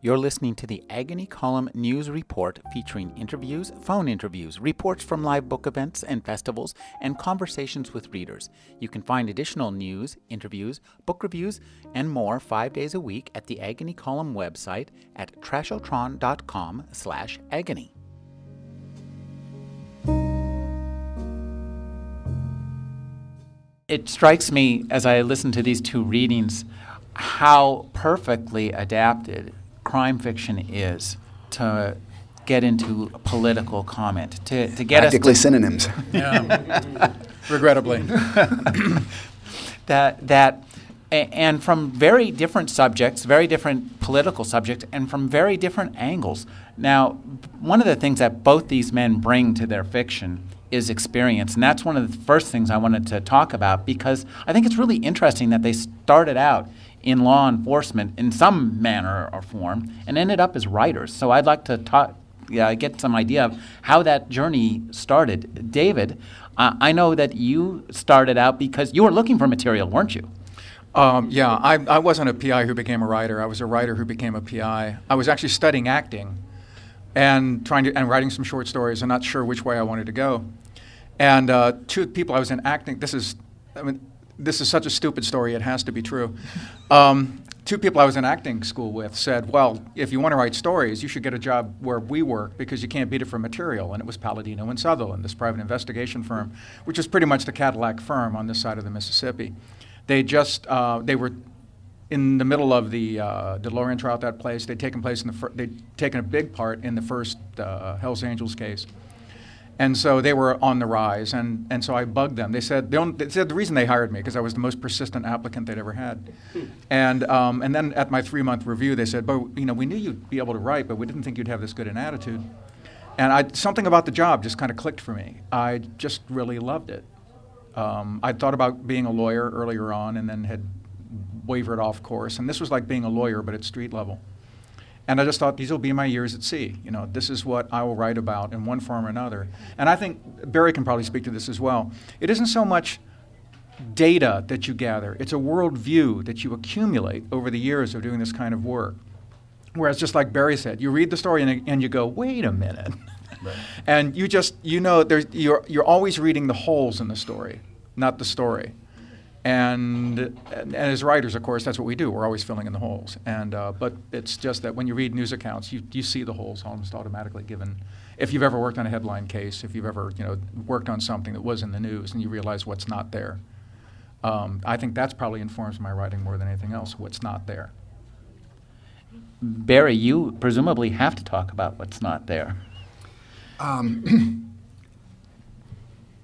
You're listening to the Agony Column News Report featuring interviews, phone interviews, reports from live book events and festivals, and conversations with readers. You can find additional news, interviews, book reviews, and more five days a week at the Agony Column website at trashotron.com slash agony. It strikes me as I listen to these two readings how perfectly adapted crime fiction is to get into political comment, to, to get Practically us to, synonyms. Yeah. Regrettably. that that and from very different subjects, very different political subjects, and from very different angles. Now, one of the things that both these men bring to their fiction is experience, and that's one of the first things I wanted to talk about because I think it's really interesting that they started out in law enforcement in some manner or form and ended up as writers. So I'd like to talk, yeah, get some idea of how that journey started. David, uh, I know that you started out because you were looking for material, weren't you? Um, yeah, I, I wasn't a PI who became a writer. I was a writer who became a PI. I was actually studying acting and trying to and writing some short stories. I'm not sure which way I wanted to go. And uh, two people I was in acting. This is, I mean, this is such a stupid story. It has to be true. Um, two people I was in acting school with said, "Well, if you want to write stories, you should get a job where we work because you can't beat it for material." And it was Palladino and Sutherland, this private investigation firm, which is pretty much the Cadillac firm on this side of the Mississippi. They just uh, they were in the middle of the uh, DeLorean trial at that place. They'd taken place in the fir- they'd taken a big part in the first uh, Hell's Angels case. And so they were on the rise, and, and so I bugged them. They said, they, don't, they said the reason they hired me because I was the most persistent applicant they'd ever had. And, um, and then at my three month review, they said, but you know, we knew you'd be able to write, but we didn't think you'd have this good an attitude. And I, something about the job just kind of clicked for me. I just really loved it. Um, I'd thought about being a lawyer earlier on and then had wavered off course. And this was like being a lawyer, but at street level. And I just thought these will be my years at sea. You know, this is what I will write about in one form or another. And I think Barry can probably speak to this as well. It isn't so much data that you gather, it's a worldview that you accumulate over the years of doing this kind of work. Whereas, just like Barry said, you read the story and, and you go, wait a minute. and you just, you know, there's, you're, you're always reading the holes in the story, not the story. And, and as writers, of course, that's what we do. We're always filling in the holes. And, uh, but it's just that when you read news accounts, you, you see the holes almost automatically given. If you've ever worked on a headline case, if you've ever you know, worked on something that was in the news and you realize what's not there, um, I think that's probably informs my writing more than anything else, what's not there. Barry, you presumably have to talk about what's not there.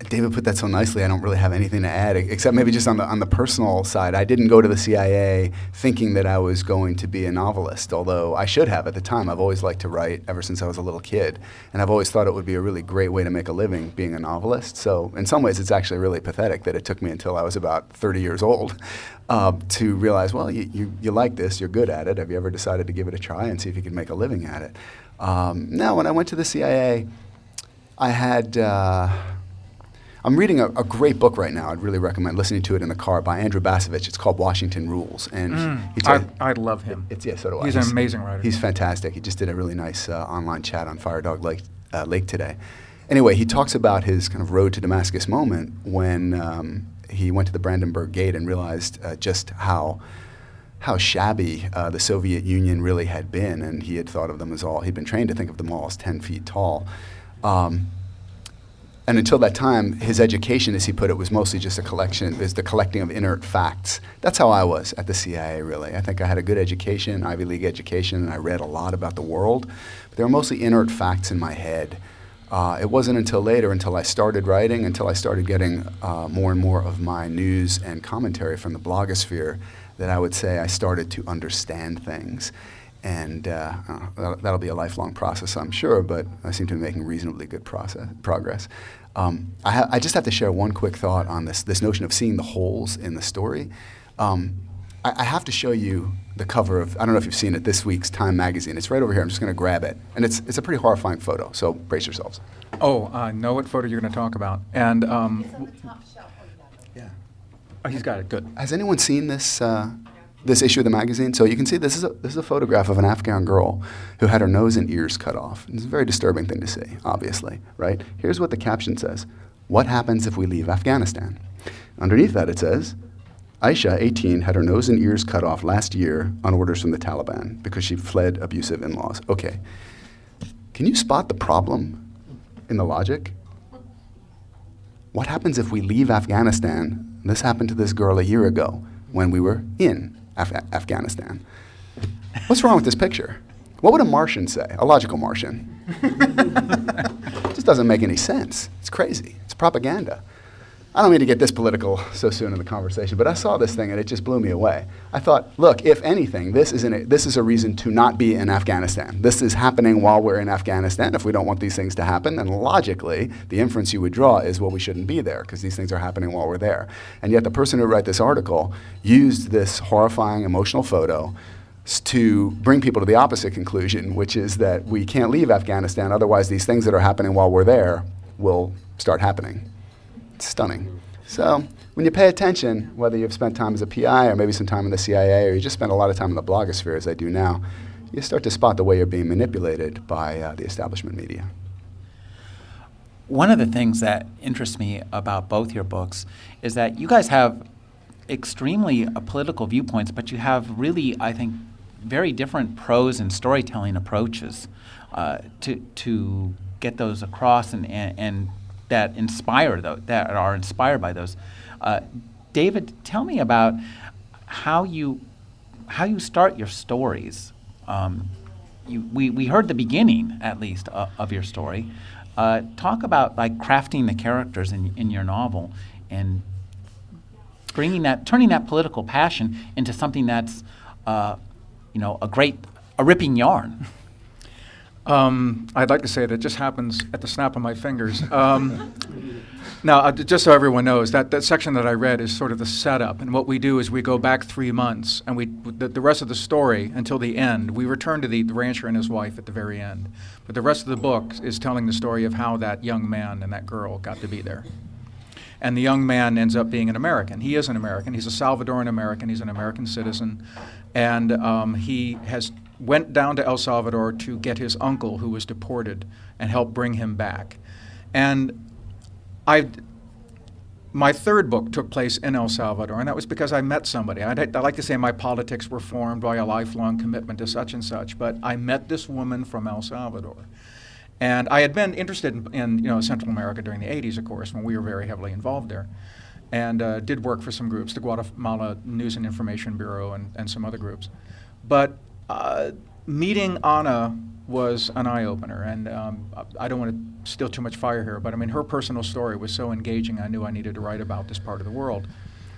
David put that so nicely. I don't really have anything to add, except maybe just on the on the personal side. I didn't go to the CIA thinking that I was going to be a novelist, although I should have at the time. I've always liked to write ever since I was a little kid, and I've always thought it would be a really great way to make a living being a novelist. So in some ways, it's actually really pathetic that it took me until I was about 30 years old uh, to realize, well, you, you you like this, you're good at it. Have you ever decided to give it a try and see if you can make a living at it? Um, now, when I went to the CIA, I had. Uh, I'm reading a, a great book right now. I'd really recommend listening to it in the car by Andrew Bacevich. It's called Washington Rules, and he, he I, I love him. it's yeah, so do I. He's an amazing writer. He's fantastic. He just did a really nice uh, online chat on Fire Dog Lake, uh, Lake today. Anyway, he talks about his kind of road to Damascus moment when um, he went to the Brandenburg Gate and realized uh, just how how shabby uh, the Soviet Union really had been, and he had thought of them as all. He'd been trained to think of them all as ten feet tall. Um, and until that time, his education, as he put it, was mostly just a collection, is the collecting of inert facts. That's how I was at the CIA, really. I think I had a good education, Ivy League education, and I read a lot about the world. But there were mostly inert facts in my head. Uh, it wasn't until later, until I started writing, until I started getting uh, more and more of my news and commentary from the blogosphere, that I would say I started to understand things. And uh, that'll, that'll be a lifelong process, I'm sure, but I seem to be making reasonably good process, progress. Um, I, ha- I just have to share one quick thought on this, this notion of seeing the holes in the story. Um, I, I have to show you the cover of, I don't know if you've seen it, this week's Time magazine. It's right over here. I'm just going to grab it. And it's, it's a pretty horrifying photo, so brace yourselves. Oh, I know what photo you're going to talk about. And um, Yeah. oh, he's got it. Good. Has anyone seen this? Uh, this issue of the magazine. So you can see this is a, this is a photograph of an Afghan girl who had her nose and ears cut off. It's a very disturbing thing to see, obviously, right? Here's what the caption says What happens if we leave Afghanistan? Underneath that, it says, Aisha, 18, had her nose and ears cut off last year on orders from the Taliban because she fled abusive in laws. Okay. Can you spot the problem in the logic? What happens if we leave Afghanistan? This happened to this girl a year ago when we were in Af- Afghanistan. What's wrong with this picture? What would a Martian say? A logical Martian. it just doesn't make any sense. It's crazy. It's propaganda. I don't mean to get this political so soon in the conversation, but I saw this thing and it just blew me away. I thought, look, if anything, this is, an, this is a reason to not be in Afghanistan. This is happening while we're in Afghanistan. If we don't want these things to happen, then logically, the inference you would draw is, well, we shouldn't be there because these things are happening while we're there. And yet, the person who wrote this article used this horrifying emotional photo to bring people to the opposite conclusion, which is that we can't leave Afghanistan, otherwise, these things that are happening while we're there will start happening. Stunning. So when you pay attention, whether you've spent time as a PI or maybe some time in the CIA or you just spent a lot of time in the blogosphere, as I do now, you start to spot the way you're being manipulated by uh, the establishment media. One of the things that interests me about both your books is that you guys have extremely uh, political viewpoints, but you have really, I think, very different prose and storytelling approaches uh, to to get those across and, and, and that inspire those, that are inspired by those. Uh, David, tell me about how you how you start your stories. Um, you, we, we heard the beginning, at least, uh, of your story. Uh, talk about like crafting the characters in, in your novel and bringing that, turning that political passion into something that's, uh, you know, a great, a ripping yarn. Um, I'd like to say that it just happens at the snap of my fingers. Um, now, uh, just so everyone knows, that, that section that I read is sort of the setup. And what we do is we go back three months, and we the, the rest of the story until the end, we return to the, the rancher and his wife at the very end. But the rest of the book is telling the story of how that young man and that girl got to be there. And the young man ends up being an American. He is an American. He's a Salvadoran American. He's an American citizen. And um, he has went down to El Salvador to get his uncle who was deported and help bring him back. And I my third book took place in El Salvador, and that was because I met somebody. I like to say my politics were formed by a lifelong commitment to such and such, but I met this woman from El Salvador. And I had been interested in, in you know, Central America during the 80s, of course, when we were very heavily involved there, and uh, did work for some groups, the Guatemala News and Information Bureau and, and some other groups. But uh, meeting Anna was an eye opener, and um, I don't want to steal too much fire here, but I mean, her personal story was so engaging, I knew I needed to write about this part of the world.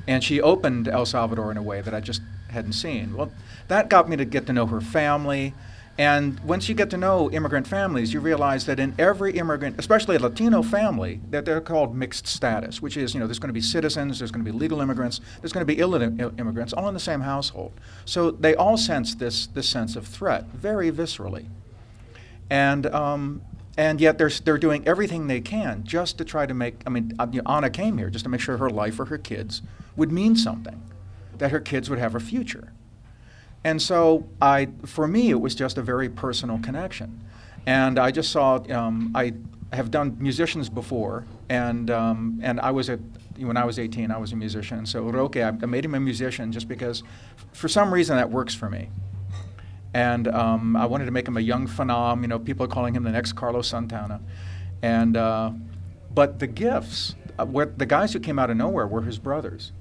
And she opened El Salvador in a way that I just hadn't seen. Well, that got me to get to know her family, and once you get to know immigrant families, you realize that in every immigrant, especially a Latino family, that they're called mixed status, which is, you know, there's going to be citizens, there's going to be legal immigrants, there's going to be illegal immigrants, all in the same household. So they all sense this, this sense of threat very viscerally. And, um, and yet they're, they're doing everything they can just to try to make, I mean, uh, you know, Anna came here just to make sure her life or her kids would mean something, that her kids would have a future. And so I, for me, it was just a very personal connection. And I just saw, um, I have done musicians before, and, um, and I was a, when I was 18, I was a musician. So Roque, I, made him a musician just because, for some reason, that works for me. And um, I wanted to make him a young phenom. You know, people are calling him the next Carlos Santana. And, uh, but the gifts, uh, the guys who came out of nowhere were his brothers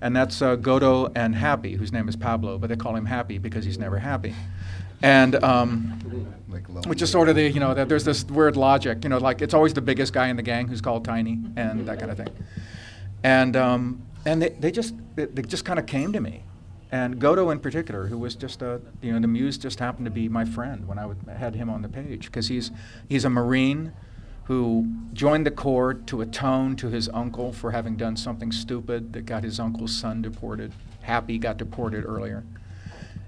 and that's uh, Godo and Happy, whose name is Pablo, but they call him Happy because he's never happy. And um, which is sort of the, you know, that there's this weird logic, you know, like it's always the biggest guy in the gang who's called Tiny and that kind of thing. And, um, and they, they just, they, they just kind of came to me. And Godo in particular, who was just a, you know, the muse just happened to be my friend when I would, had him on the page because he's, he's a Marine who joined the Corps to atone to his uncle for having done something stupid that got his uncle's son deported. Happy got deported earlier.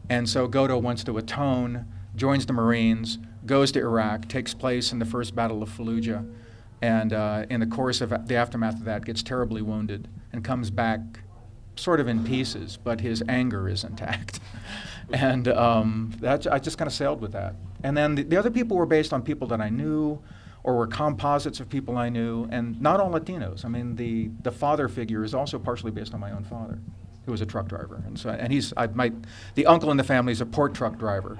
And so Godo wants to atone, joins the Marines, goes to Iraq, takes place in the first Battle of Fallujah, and uh, in the course of the aftermath of that, gets terribly wounded and comes back sort of in pieces, but his anger is intact. and um, that, I just kind of sailed with that. And then the, the, other people were based on people that I knew or were composites of people I knew, and not all Latinos. I mean, the, the father figure is also partially based on my own father, who was a truck driver. And, so, and he's, I, my, the uncle in the family is a port truck driver.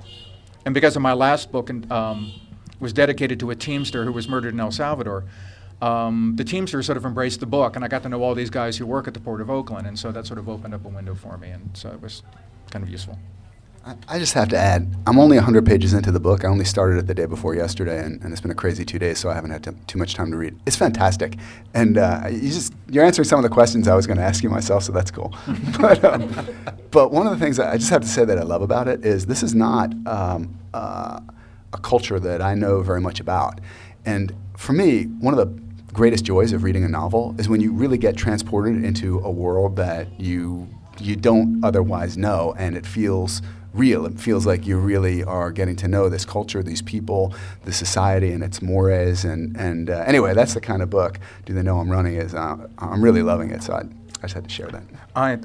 And because of my last book, and, um, was dedicated to a Teamster who was murdered in El Salvador, um, the Teamsters sort of embraced the book, and I got to know all these guys who work at the Port of Oakland, and so that sort of opened up a window for me, and so it was kind of useful. I just have to add, I'm only 100 pages into the book. I only started it the day before yesterday, and, and it's been a crazy two days, so I haven't had to, too much time to read. It's fantastic, and uh, you just you're answering some of the questions I was going to ask you myself, so that's cool. but, um, but one of the things I just have to say that I love about it is this is not um, uh, a culture that I know very much about, and for me, one of the greatest joys of reading a novel is when you really get transported into a world that you you don't otherwise know, and it feels real. It feels like you really are getting to know this culture, these people, the society, and its mores. And, and uh, anyway, that's the kind of book. Do they know I'm running? Is uh, I'm really loving it. So I, I just had to share that. I,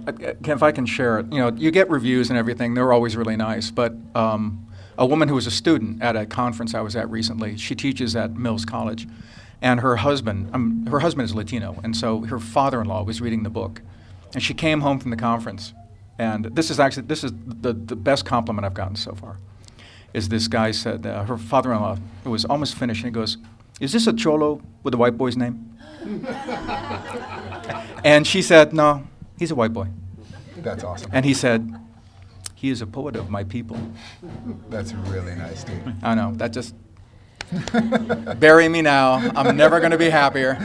if I can share it, you know, you get reviews and everything. They're always really nice. But um, a woman who was a student at a conference I was at recently, she teaches at Mills College, and her husband, um, her husband is Latino, and so her father-in-law was reading the book, and she came home from the conference and this is actually this is the, the best compliment I've gotten so far. Is this guy said uh, her father-in-law it was almost finished and he goes, "Is this a cholo with a white boy's name?" and she said, "No, he's a white boy." That's awesome. And he said, "He is a poet of my people." That's really nice, dude. I know that just bury me now. I'm never going to be happier.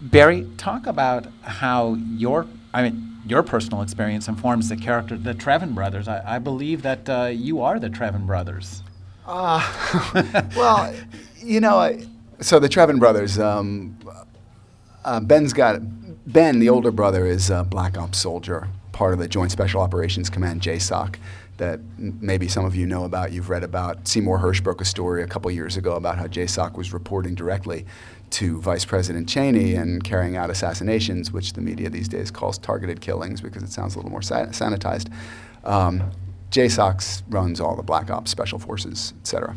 Barry, talk about how your I mean, your personal experience informs the character, the Treven brothers. I, I believe that uh, you are the Treven brothers. Uh, well, you know, so the Treven brothers, um, uh, Ben's got, Ben, the older brother, is a Black Ops soldier, part of the Joint Special Operations Command, JSOC, that maybe some of you know about, you've read about. Seymour Hersh broke a story a couple years ago about how JSOC was reporting directly to Vice President Cheney and carrying out assassinations, which the media these days calls targeted killings because it sounds a little more sa- sanitized. Um, JSOC runs all the Black Ops, Special Forces, et cetera.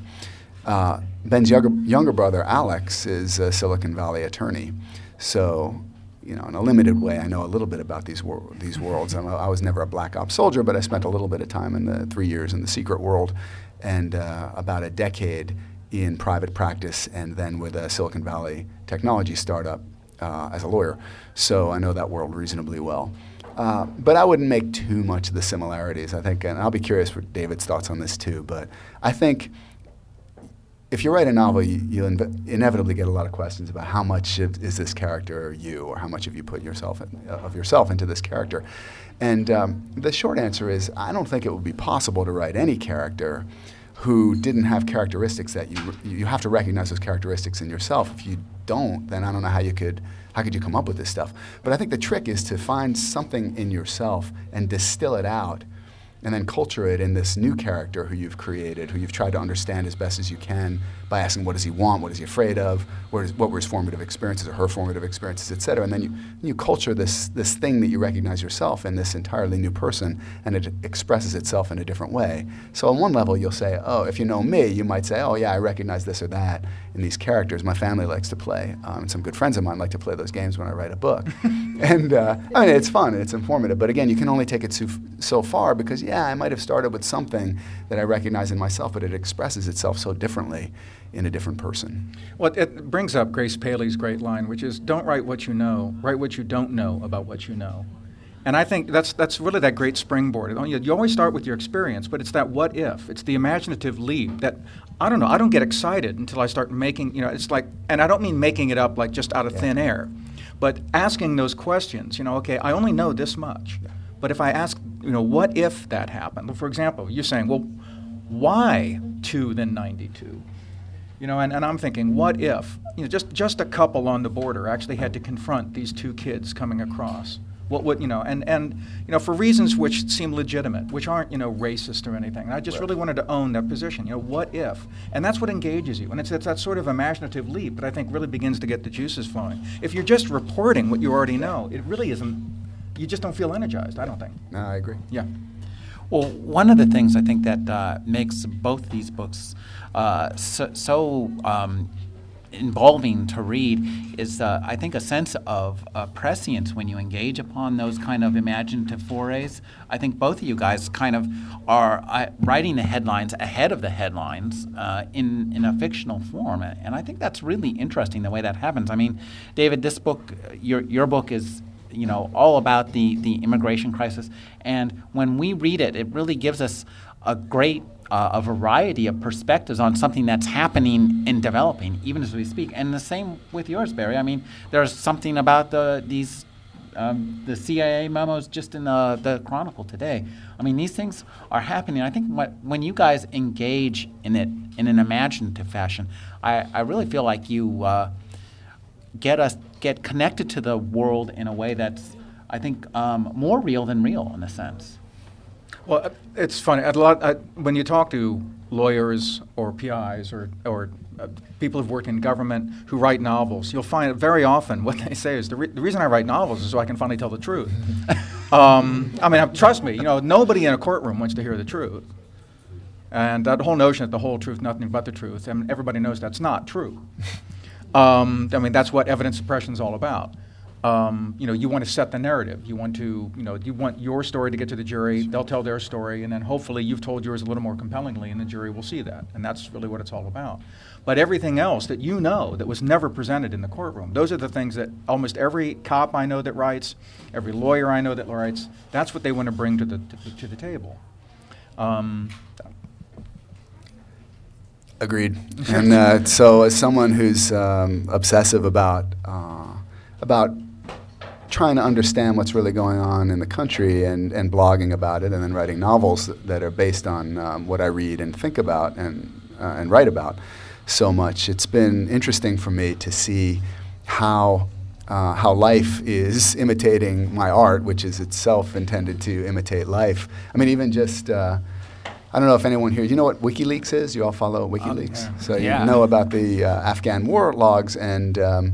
Uh, Ben's younger, younger brother, Alex, is a Silicon Valley attorney. So, you know, in a limited way, I know a little bit about these, wor- these worlds. I'm a, I was never a Black Ops soldier, but I spent a little bit of time in the three years in the secret world and uh, about a decade in private practice and then with a Silicon Valley technology startup uh, as a lawyer. So I know that world reasonably well. Uh, but I wouldn't make too much of the similarities. I think, and I'll be curious for David's thoughts on this too. But I think if you write a novel, you, will inv- inevitably get a lot of questions about how much of, is this character you, or how much have you put yourself in, of yourself into this character. And um, the short answer is, I don't think it would be possible to write any character who didn't have characteristics that you you have to recognize those characteristics in yourself. If you don't, then I don't know how you could how could you come up with this stuff. But I think the trick is to find something in yourself and distill it out and then culture it in this new character who you've created, who you've tried to understand as best as you can by asking what does he want, what is he afraid of, what, is, what were his formative experiences or her formative experiences, et cetera. And then you, you culture this, this thing that you recognize yourself in this entirely new person, and it expresses itself in a different way. So on one level, you'll say, oh, if you know me, you might say, oh yeah, I recognize this or that in these characters. My family likes to play, um, and some good friends of mine like to play those games when I write a book. and uh, I mean, it's fun and it's informative, but again, you can only take it so, so far because, yeah, I might have started with something that I recognize in myself, but it expresses itself so differently in a different person. Well, it brings up Grace Paley's great line, which is don't write what you know, write what you don't know about what you know. And I think that's, that's really that great springboard. You always start with your experience, but it's that what if. It's the imaginative leap that, I don't know, I don't get excited until I start making, you know, it's like, and I don't mean making it up like just out of yeah. thin air, but asking those questions, you know, okay, I only know this much. Yeah. But if I ask, you know, what if that happened? For example, you're saying, well, why 2 then 92? You know, and, and I'm thinking, what if, you know, just, just a couple on the border actually had to confront these two kids coming across? What would you know? And and you know for reasons which seem legitimate, which aren't you know racist or anything. And I just Right. really wanted to own that position. You know, what if? And that's what engages you. And it's, it's that sort of imaginative leap that I think really begins to get the juices flowing. If you're just reporting what you already know, it really isn't. You just don't feel energized. I don't think. No, I agree. Yeah. Well, one of the things I think that uh, makes both these books uh, so, so um, involving to read is, uh, I think, a sense of uh, prescience when you engage upon those kind of imaginative forays. I think both of you guys kind of are uh, writing the headlines ahead of the headlines uh, in, in a fictional form. And I think that's really interesting the way that happens. I mean, David, this book, your, your book is you know, all about the, the immigration crisis. And when we read it, it really gives us a great uh, a variety of perspectives on something that's happening and developing, even as we speak. And the same with yours, Barry. I mean, there's something about the these um, the CIA memos just in the, the Chronicle today. I mean, these things are happening. I think what, when you guys engage in it in an imaginative fashion, I, I really feel like you uh, get us get connected to the world in a way that's I think um, more real than real in a sense. Well, uh, it's funny. A lot uh, when you talk to lawyers or PIs or or uh, people who've worked in government who write novels, you'll find very often what they say is the, re- the reason I write novels is so I can finally tell the truth. um, I mean, trust me. You know, nobody in a courtroom wants to hear the truth. And that whole notion that the whole truth, nothing but the truth, I mean, everybody knows that's not true. Um, I mean, that's what evidence suppression is all about. Um, you know, you want to set the narrative. You want to, you know, you want your story to get to the jury. They'll tell their story, and then hopefully you've told yours a little more compellingly, and the jury will see that. And that's really what it's all about. But everything else that you know that was never presented in the courtroom, those are the things that almost every cop I know that writes, every lawyer I know that writes, that's what they want to bring to the to, to the table. Um, Agreed. and uh, so, as someone who's um, obsessive about uh, about trying to understand what's really going on in the country and, and blogging about it, and then writing novels that, that are based on um, what I read and think about and uh, and write about so much, it's been interesting for me to see how. Uh, how life is imitating my art, which is itself intended to imitate life. I mean, even just uh, I don't know if anyone here, you know what WikiLeaks is? You all follow WikiLeaks? yeah. So you Yeah. know about the uh, Afghan war logs, and um,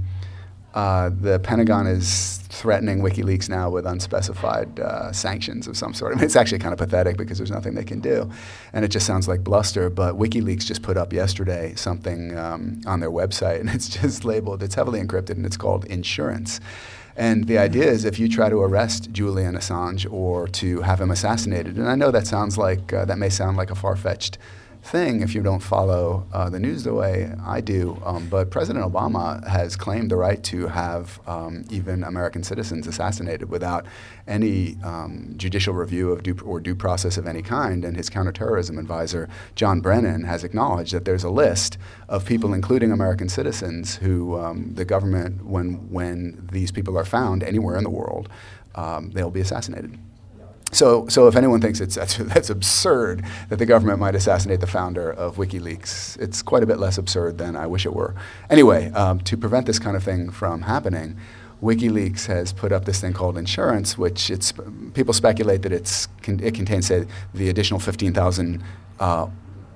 uh, the Pentagon is threatening WikiLeaks now with unspecified uh, sanctions of some sort. I mean, it's actually kind of pathetic because there's nothing they can do, and it just sounds like bluster. But WikiLeaks just put up yesterday something um, on their website, and it's just labeled, it's heavily encrypted, and it's called insurance. And the idea is if you try to arrest Julian Assange or to have him assassinated, and I know that sounds like, uh, that may sound like a far fetched thing if you don't follow uh, the news the way I do, um, but President Obama has claimed the right to have um, even American citizens assassinated without any um, judicial review of due or due process of any kind. And his counterterrorism advisor, John Brennan, has acknowledged that there's a list of people, including American citizens, who um, the government, when, when these people are found anywhere in the world, um, they'll be assassinated. So, so if anyone thinks it's, that's, that's absurd that the government might assassinate the founder of WikiLeaks, it's quite a bit less absurd than I wish it were. Anyway, um, to prevent this kind of thing from happening, WikiLeaks has put up this thing called insurance, which it's, people speculate that it's, it contains, say, the additional 15,000 uh,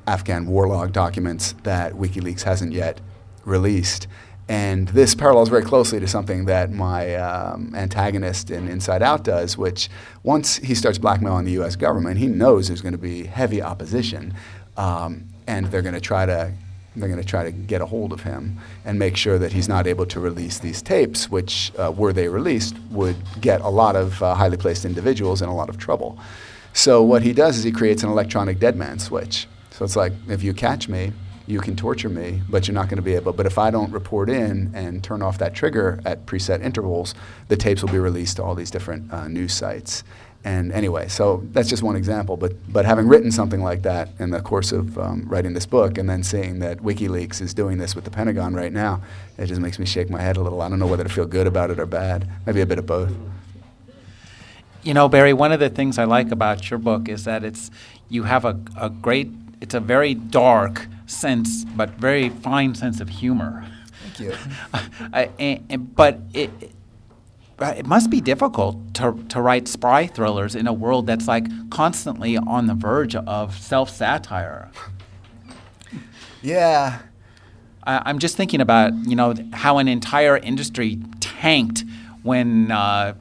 Afghan war log documents that WikiLeaks hasn't yet released. And this parallels very closely to something that my um, antagonist in Inside Out does, which once he starts blackmailing the U.S. government, he knows there's going to be heavy opposition, um, and they're going to try to they're going to try to get a hold of him and make sure that he's not able to release these tapes, which, uh, were they released, would get a lot of uh, highly placed individuals in a lot of trouble. So what he does is he creates an electronic dead man switch. So it's like if you catch me, you can torture me, but you're not going to be able. But if I don't report in and turn off that trigger at preset intervals, the tapes will be released to all these different uh, news sites. And anyway, so that's just one example. But but having written something like that in the course of um, writing this book, and then seeing that WikiLeaks is doing this with the Pentagon right now, it just makes me shake my head a little. I don't know whether to feel good about it or bad. Maybe a bit of both. You know, Barry, one of the things I like about your book is that it's you have a, a great it's a very dark sense but very fine sense of humor. Thank you. I, and, and- but it, uh, it must be difficult to, to write spy thrillers in a world that's like constantly on the verge of self satire. Yeah. I, am just thinking about you know how an entire industry tanked when uh,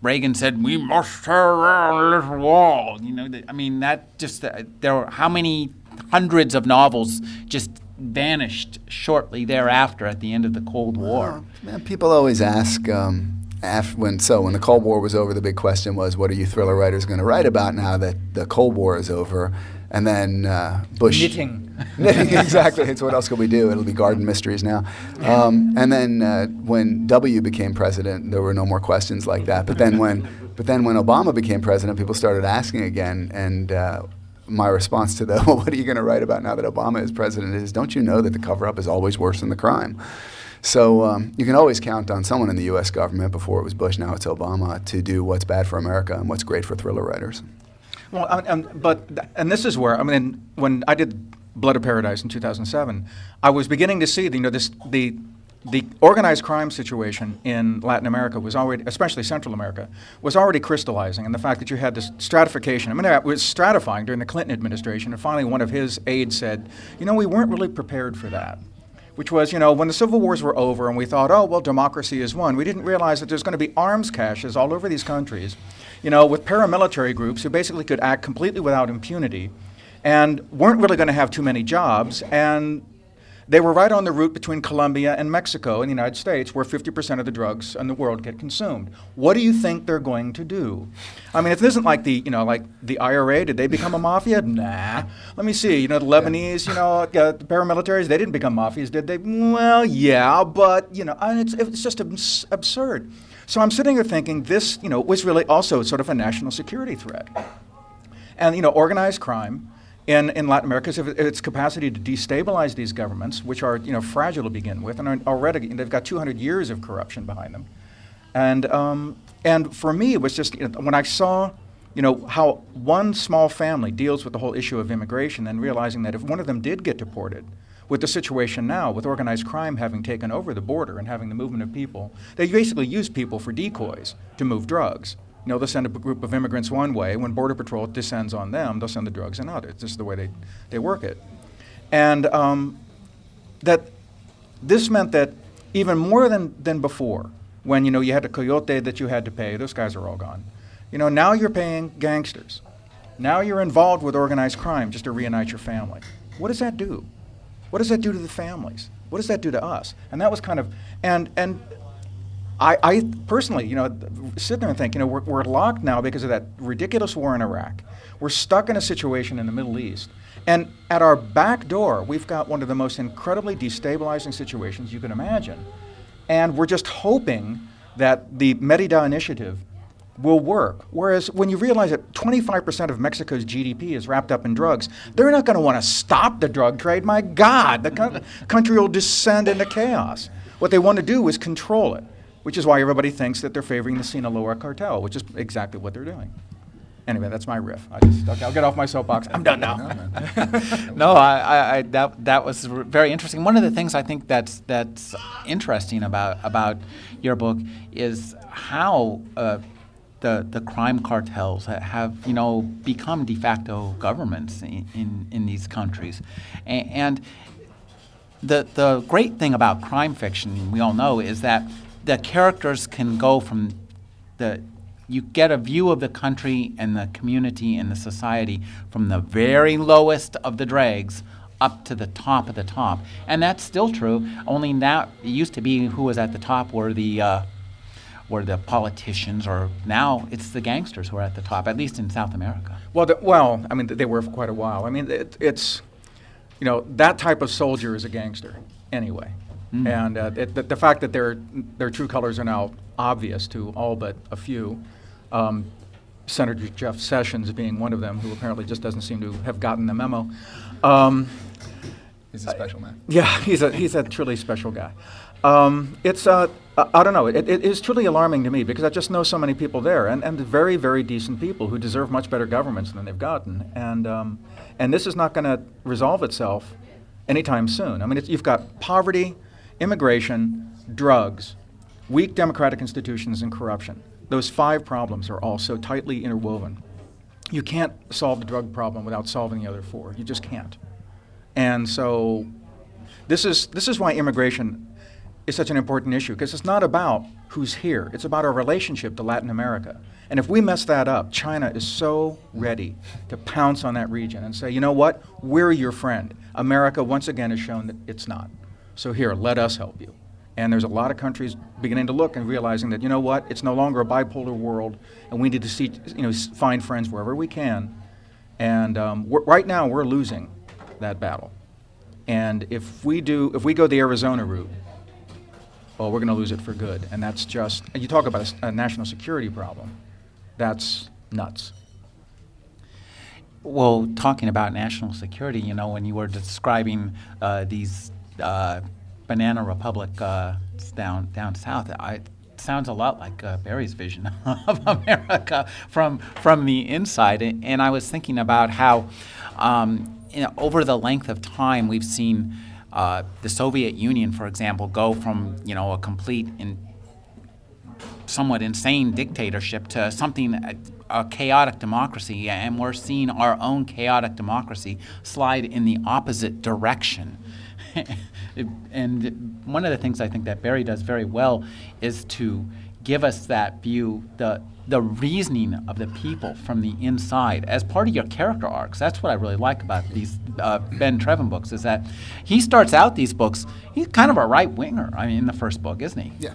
Reagan said we must tear down this wall. You know, I mean that just uh, there were how many hundreds of novels just vanished shortly thereafter at the end of the Cold War. Well, man, people always ask. Um, after, when so when the Cold War was over, the big question was, what are you thriller writers going to write about now that the Cold War is over? And then uh, Bush knitting. knitting, exactly. It's what else could we do? It'll be garden mysteries now. Um, and then uh, when W became president, there were no more questions like that. But then when but then when Obama became president, people started asking again, and. Uh, my response to the, well, what are you going to write about now that Obama is president is, don't you know that the cover up is always worse than the crime? So um, you can always count on someone in the U.S. government. Before it was Bush, now it's Obama to do what's bad for America and what's great for thriller writers. Well, um, but and this is where I mean, when I did Blood of Paradise in 2007, I was beginning to see the, you know this the the organized crime situation in Latin America was already, especially Central America, was already crystallizing. And the fact that you had this stratification, I mean, it was stratifying during the Clinton administration. And finally, one of his aides said, you know, we weren't really prepared for that which was, you know, when the civil wars were over and we thought, oh, well, democracy is won, we didn't realize that there's going to be arms caches all over these countries, you know, with paramilitary groups who basically could act completely without impunity and weren't really going to have too many jobs. And they were right on the route between Colombia and Mexico in the United States, where 50% of the drugs in the world get consumed. What do you think they're going to do? I mean, it isn't like the, you know, like the IRA. Did they become a mafia? Nah. Let me see. You know, the Lebanese, you know, uh, the paramilitaries. They didn't become mafias, did they? Well, yeah, but you know, and it's it's just abs- absurd. So I'm sitting here thinking this, you know, was really also sort of a national security threat, and you know, organized crime in, in Latin America is its capacity to destabilize these governments, which are you know fragile to begin with, and already they've got 200 years of corruption behind them. And um, and for me, it was just you know, when I saw you know how one small family deals with the whole issue of immigration, and realizing that if one of them did get deported, with the situation now, with organized crime having taken over the border and having the movement of people, they basically use people for decoys to move drugs. You know, they'll send a group of immigrants one way. When Border Patrol descends on them, they'll send the drugs another. This is the way they, they work it. And um, that this meant that even more than, than before, when, you know, you had a coyote that you had to pay, those guys are all gone. You know, now you're paying gangsters. Now you're involved with organized crime just to reunite your family. What does that do? What does that do to the families? What does that do to us? And that was kind of, and, and I, I, personally, you know, sit there and think, you know, we're, we're locked now because of that ridiculous war in Iraq. We're stuck in a situation in the Middle East. And at our back door, we've got one of the most incredibly destabilizing situations you can imagine. And we're just hoping that the Merida initiative will work. Whereas when you realize that 25% of Mexico's GDP is wrapped up in drugs, they're not going to want to stop the drug trade. My God, the co- country will descend into chaos. What they want to do is control it which is why everybody thinks that they're favoring the Sinaloa cartel, which is exactly what they're doing. Anyway, that's my riff. I just, okay, I'll get off my soapbox. I'm done now. no, I, I, that, that was very interesting. One of the things I think that's, that's interesting about, about your book is how uh, the, the crime cartels have you know, become de facto governments in, in, in these countries. And, and the, the great thing about crime fiction, we all know, is that the characters can go from the you get a view of the country and the community and the society from the very lowest of the dregs up to the top of the top. And that's still true, only now it used to be who was at the top were the uh, were the politicians, or now it's the gangsters who are at the top, at least in South America. Well, the, well, I mean, they were for quite a while. I mean, it, it's, you know, that type of soldier is a gangster anyway. Mm. And uh, it, the, the, fact that their, their true colors are now obvious to all but a few, um, Senator Jeff Sessions being one of them, who apparently just doesn't seem to have gotten the memo. Um, he's a special man. Yeah, he's a, he's a truly special guy. Um, it's, uh, I don't know, it, it is truly alarming to me because I just know so many people there and, and very, very decent people who deserve much better governments than they've gotten. And, um, and this is not going to resolve itself anytime soon. I mean, you've got poverty, immigration, drugs, weak democratic institutions and corruption. Those five problems are all so tightly interwoven. You can't solve the drug problem without solving the other four. You just can't. And so this is, this is why immigration is such an important issue, because it's not about who's here, it's about our relationship to Latin America. And if we mess that up, China is so ready to pounce on that region and say, you know what, we're your friend. America, once again, has shown that it's not. So here, let us help you. And there's a lot of countries beginning to look and realizing that, you know what, it's no longer a bipolar world, and we need to see, you know, find friends wherever we can. And um, right now, we're losing that battle. And if we do, if we go the Arizona route, well, we're going to lose it for good. And that's just, you talk about a, a national security problem. That's nuts. Well, talking about national security, you know, when you were describing uh, these uh, banana republic uh, down down south, I, it sounds a lot like uh, Barry's vision of America from from the inside. And I was thinking about how, um, you know, over the length of time, we've seen uh, the Soviet Union, for example, go from you know a complete and somewhat insane dictatorship to something a chaotic democracy, and we're seeing our own chaotic democracy slide in the opposite direction. and one of the things I think that Barry does very well is to give us that view, the the reasoning of the people from the inside as part of your character arcs. That's what I really like about these uh, Ben Treven books is that he starts out these books. He's kind of a right winger. I mean, in the first book, isn't he? Yeah.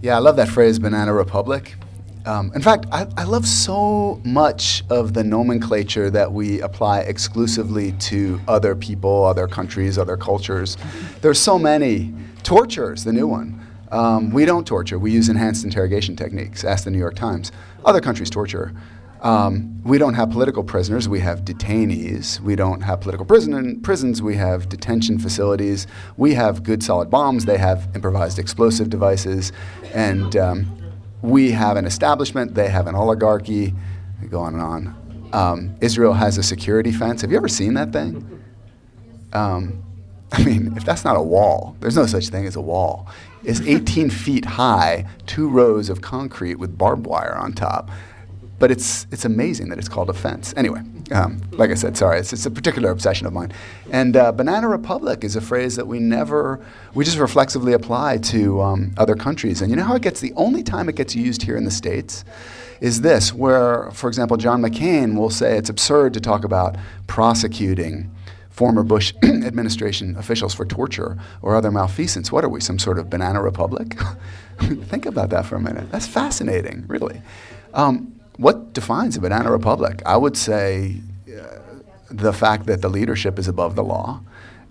Yeah, I love that phrase, banana republic. Um, in fact, I, I, love so much of the nomenclature that we apply exclusively to other people, other countries, other cultures. There's so many. Torture is the new one. Um, we don't torture. We use enhanced interrogation techniques. Ask the New York Times. Other countries torture. Um, we don't have political prisoners. We have detainees. We don't have political prison prisons. We have detention facilities. We have good solid bombs. They have improvised explosive devices. And um, we have an establishment, they have an oligarchy, go on and on. Um, Israel has a security fence. Have you ever seen that thing? Um, I mean, if that's not a wall, there's no such thing as a wall. It's 18 feet high, two rows of concrete with barbed wire on top. But it's, it's amazing that it's called a fence. Anyway, um, like I said, sorry, it's, it's, a particular obsession of mine. And uh, Banana Republic is a phrase that we never, we just reflexively apply to um, other countries. And you know how it gets, the only time it gets used here in the States is this, where, for example, John McCain will say it's absurd to talk about prosecuting former Bush administration officials for torture or other malfeasance. What are we, some sort of banana republic? Think about that for a minute. That's fascinating, really. Um, what defines a banana republic? I would say uh, the fact that the leadership is above the law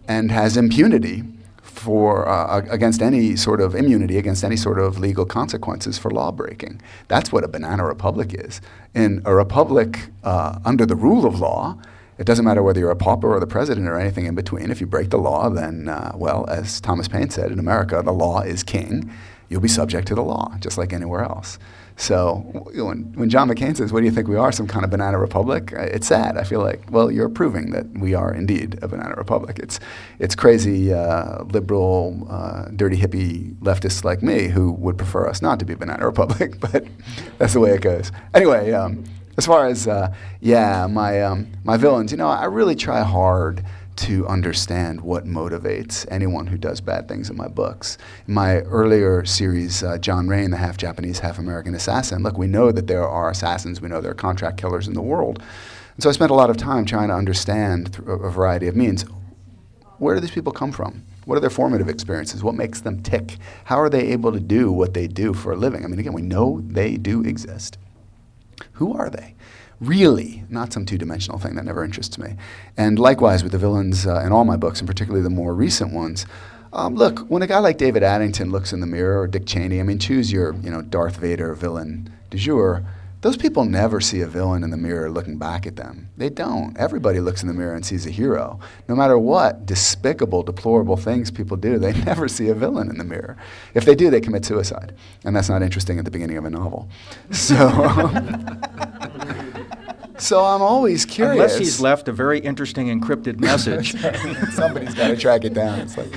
and has impunity for uh, against any sort of immunity against any sort of legal consequences for law breaking. That's what a banana republic is. In a republic uh, under the rule of law, it doesn't matter whether you're a pauper or the president or anything in between. If you break the law, then, uh, well, as Thomas Paine said, in America, the law is king. You'll be subject to the law, just like anywhere else. So when, when John McCain says, What do you think we are, some kind of banana republic? It's sad. I feel like, well, you're proving that we are indeed a banana republic. It's, it's crazy, uh, liberal, uh, dirty hippie leftists like me who would prefer us not to be a banana republic, but that's the way it goes. Anyway, um, as far as, uh, yeah, my, um, my villains, you know, I really try hard to understand what motivates anyone who does bad things in my books. In my earlier series, uh, John Rain, the half Japanese, half American assassin, look, we know that there are assassins, we know there are contract killers in the world. And so I spent a lot of time trying to understand through a variety of means where do these people come from? What are their formative experiences? What makes them tick? How are they able to do what they do for a living? I mean, again, we know they do exist. Who are they? Really, not some two dimensional thing that never interests me. And likewise with the villains uh, in all my books, and particularly the more recent ones. Um, look, when a guy like David Addington looks in the mirror, or Dick Cheney, I mean, choose your you know Darth Vader villain du jour. Those people never see a villain in the mirror looking back at them. They don't. Everybody looks in the mirror and sees a hero. No matter what despicable, deplorable things people do, they never see a villain in the mirror. If they do, they commit suicide. And that's not interesting at the beginning of a novel. So. So I'm always curious. Unless he's left a very interesting encrypted message. Somebody's got to track it down. It's like,